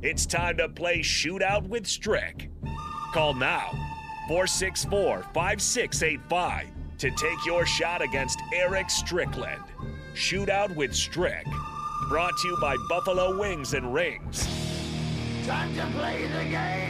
It's time to play Shootout with Strick. Call now 464 5685 to take your shot against Eric Strickland. Shootout with Strick. Brought to you by Buffalo Wings and Rings. Time to play the game!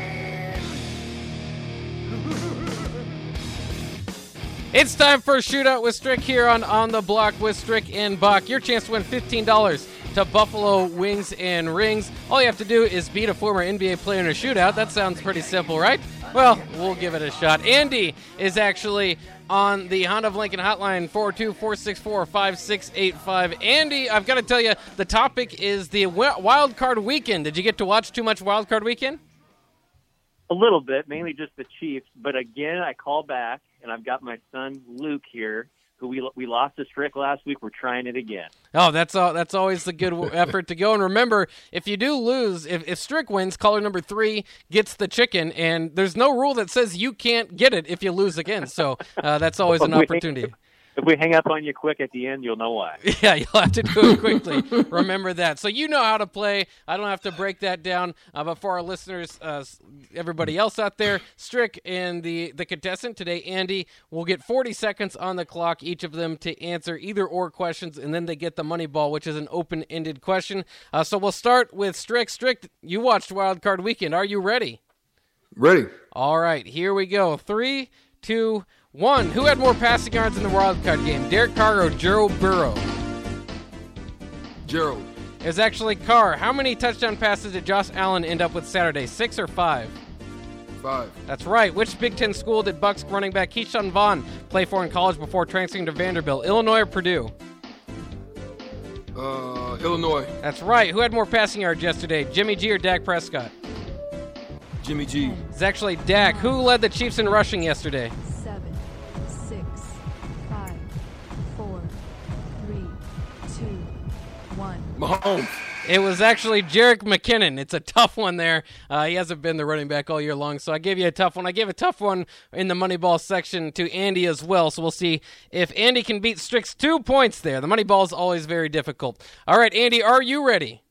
It's time for a shootout with Strick here on On the Block with Strick and Bach. Your chance to win $15 to Buffalo Wings and Rings. All you have to do is beat a former NBA player in a shootout. That sounds pretty simple, right? Well, we'll give it a shot. Andy is actually on the Honda of Lincoln hotline 402 464 5685. Andy, I've got to tell you, the topic is the wild card weekend. Did you get to watch too much wild card weekend? A little bit, mainly just the Chiefs. But again, I call back, and I've got my son Luke here, who we we lost to Strick last week. We're trying it again. Oh, that's all. That's always the good effort to go. And remember, if you do lose, if, if Strick wins, caller number three gets the chicken, and there's no rule that says you can't get it if you lose again. So uh, that's always an opportunity if we hang up on you quick at the end, you'll know why. Yeah, you'll have to do it quickly. Remember that. So you know how to play. I don't have to break that down. Uh, but for our listeners, uh, everybody else out there, Strick and the the contestant today, Andy, will get 40 seconds on the clock, each of them to answer either or questions, and then they get the money ball, which is an open ended question. Uh, so we'll start with Strick. Strick, you watched Wild Card Weekend. Are you ready? Ready. All right, here we go. Three, two. One, who had more passing yards in the wild card game, Derek Carr or Gerald Burrow? Gerald. It was actually Carr. How many touchdown passes did Josh Allen end up with Saturday? Six or five? Five. That's right. Which Big Ten school did Bucks running back Ke'Shawn Vaughn play for in college before transferring to Vanderbilt? Illinois or Purdue? Uh, Illinois. That's right. Who had more passing yards yesterday, Jimmy G or Dak Prescott? Jimmy G. It's actually Dak. Who led the Chiefs in rushing yesterday? Mahomes. It was actually Jerick McKinnon. It's a tough one there. Uh, he hasn't been the running back all year long, so I gave you a tough one. I gave a tough one in the Moneyball section to Andy as well, so we'll see if Andy can beat Strick's two points there. The Moneyball is always very difficult. All right, Andy, are you ready?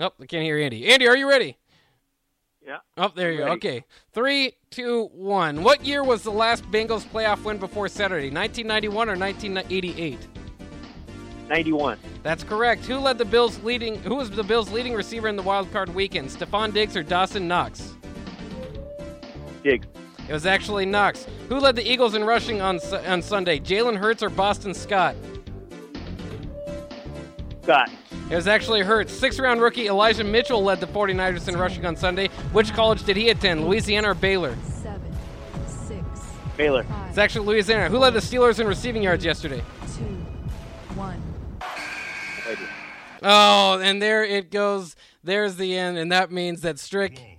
Oh, I can't hear Andy. Andy, are you ready? Yeah. Oh, there you go. Okay. Three, two, one. What year was the last Bengals playoff win before Saturday? 1991 or 1988? 91. That's correct. Who led the Bills leading? Who was the Bills' leading receiver in the wild card weekend? Stefon Diggs or Dawson Knox? Diggs. It was actually Knox. Who led the Eagles in rushing on on Sunday? Jalen Hurts or Boston Scott? Scott. It was actually Hurts. Sixth round rookie Elijah Mitchell led the 49ers in rushing on Sunday. Which college did he attend? Louisiana or Baylor? Seven, six, Baylor. Five, it's actually Louisiana. Who led the Steelers in receiving yards yesterday? Two, one. Oh, and there it goes. There's the end, and that means that Strick.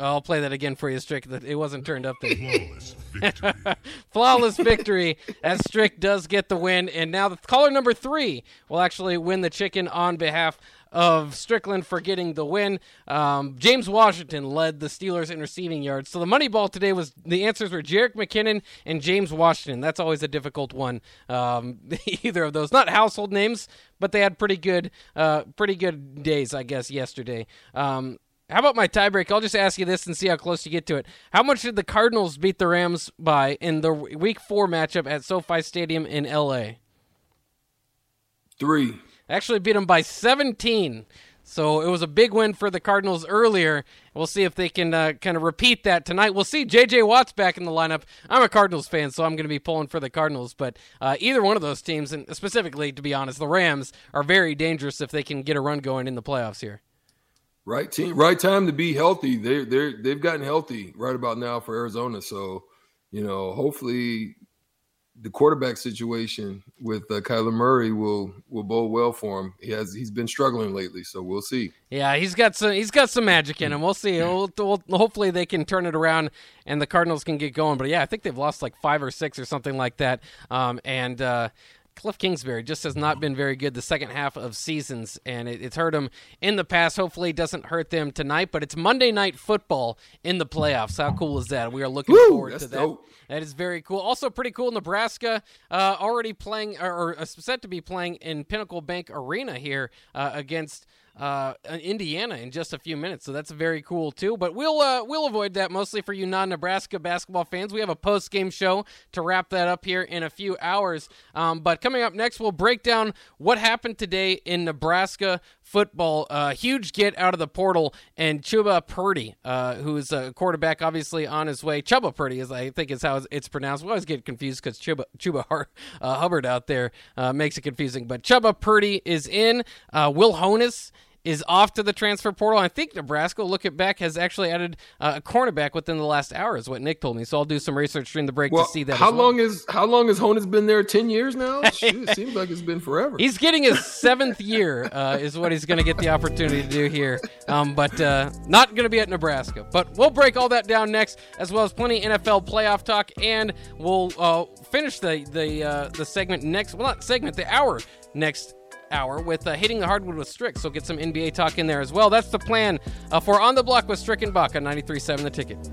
I'll play that again for you, Strick. That it wasn't turned up there. Flawless victory. Flawless victory as Strick does get the win, and now the caller number three will actually win the chicken on behalf of Strickland for getting the win. Um, James Washington led the Steelers in receiving yards. So the money ball today was the answers were Jerick McKinnon and James Washington. That's always a difficult one. Um, either of those, not household names, but they had pretty good, uh, pretty good days, I guess, yesterday. Um, how about my tiebreak? I'll just ask you this and see how close you get to it. How much did the Cardinals beat the Rams by in the Week Four matchup at SoFi Stadium in LA? Three. Actually beat them by 17. So it was a big win for the Cardinals earlier. We'll see if they can uh, kind of repeat that tonight. We'll see J.J. Watt's back in the lineup. I'm a Cardinals fan, so I'm going to be pulling for the Cardinals. But uh, either one of those teams, and specifically, to be honest, the Rams are very dangerous if they can get a run going in the playoffs here. Right team, right time to be healthy. They they they've gotten healthy right about now for Arizona. So, you know, hopefully the quarterback situation with uh, Kyler Murray will will bode well for him. He has he's been struggling lately, so we'll see. Yeah, he's got some he's got some magic in him. We'll see. We'll, we'll, hopefully they can turn it around and the Cardinals can get going. But yeah, I think they've lost like five or six or something like that. Um, and uh, Cliff Kingsbury just has not been very good the second half of seasons, and it, it's hurt him in the past. Hopefully, it doesn't hurt them tonight. But it's Monday night football in the playoffs. How cool is that? We are looking Woo, forward to that. dope. That is very cool. Also, pretty cool. Nebraska uh, already playing, or, or set to be playing in Pinnacle Bank Arena here uh, against uh, Indiana in just a few minutes, so that's very cool too. But we'll uh, we'll avoid that mostly for you non-Nebraska basketball fans. We have a post-game show to wrap that up here in a few hours. Um, but coming up next, we'll break down what happened today in Nebraska football. Uh, huge get out of the portal, and Chubba Purdy, uh, who's a quarterback, obviously on his way. Chubba Purdy, is I think is how it's pronounced. We always get confused because Chuba Chuba uh, Hubbard out there uh, makes it confusing. But Chubba Purdy is in. Uh, Will Honas is off to the transfer portal. I think Nebraska, look at back, has actually added uh, a cornerback within the last hour, is what Nick told me. So I'll do some research during the break Well, to see that. how well. long is how long has Honas been there? Ten years now. Shoot, it seems like it's been forever. He's getting his seventh year, uh, is what he's going to get the opportunity to do here. Um, but uh, not going to be at Nebraska. But we'll break all that down next, as well as plenty NFL playoff talk, and we'll uh, finish the the uh, the segment next. Well, not segment, the hour next hour with uh, hitting the hardwood with Strick. So get some NBA talk in there as well. That's the plan uh, for on the block with Strick and Bach on 93.7 The Ticket.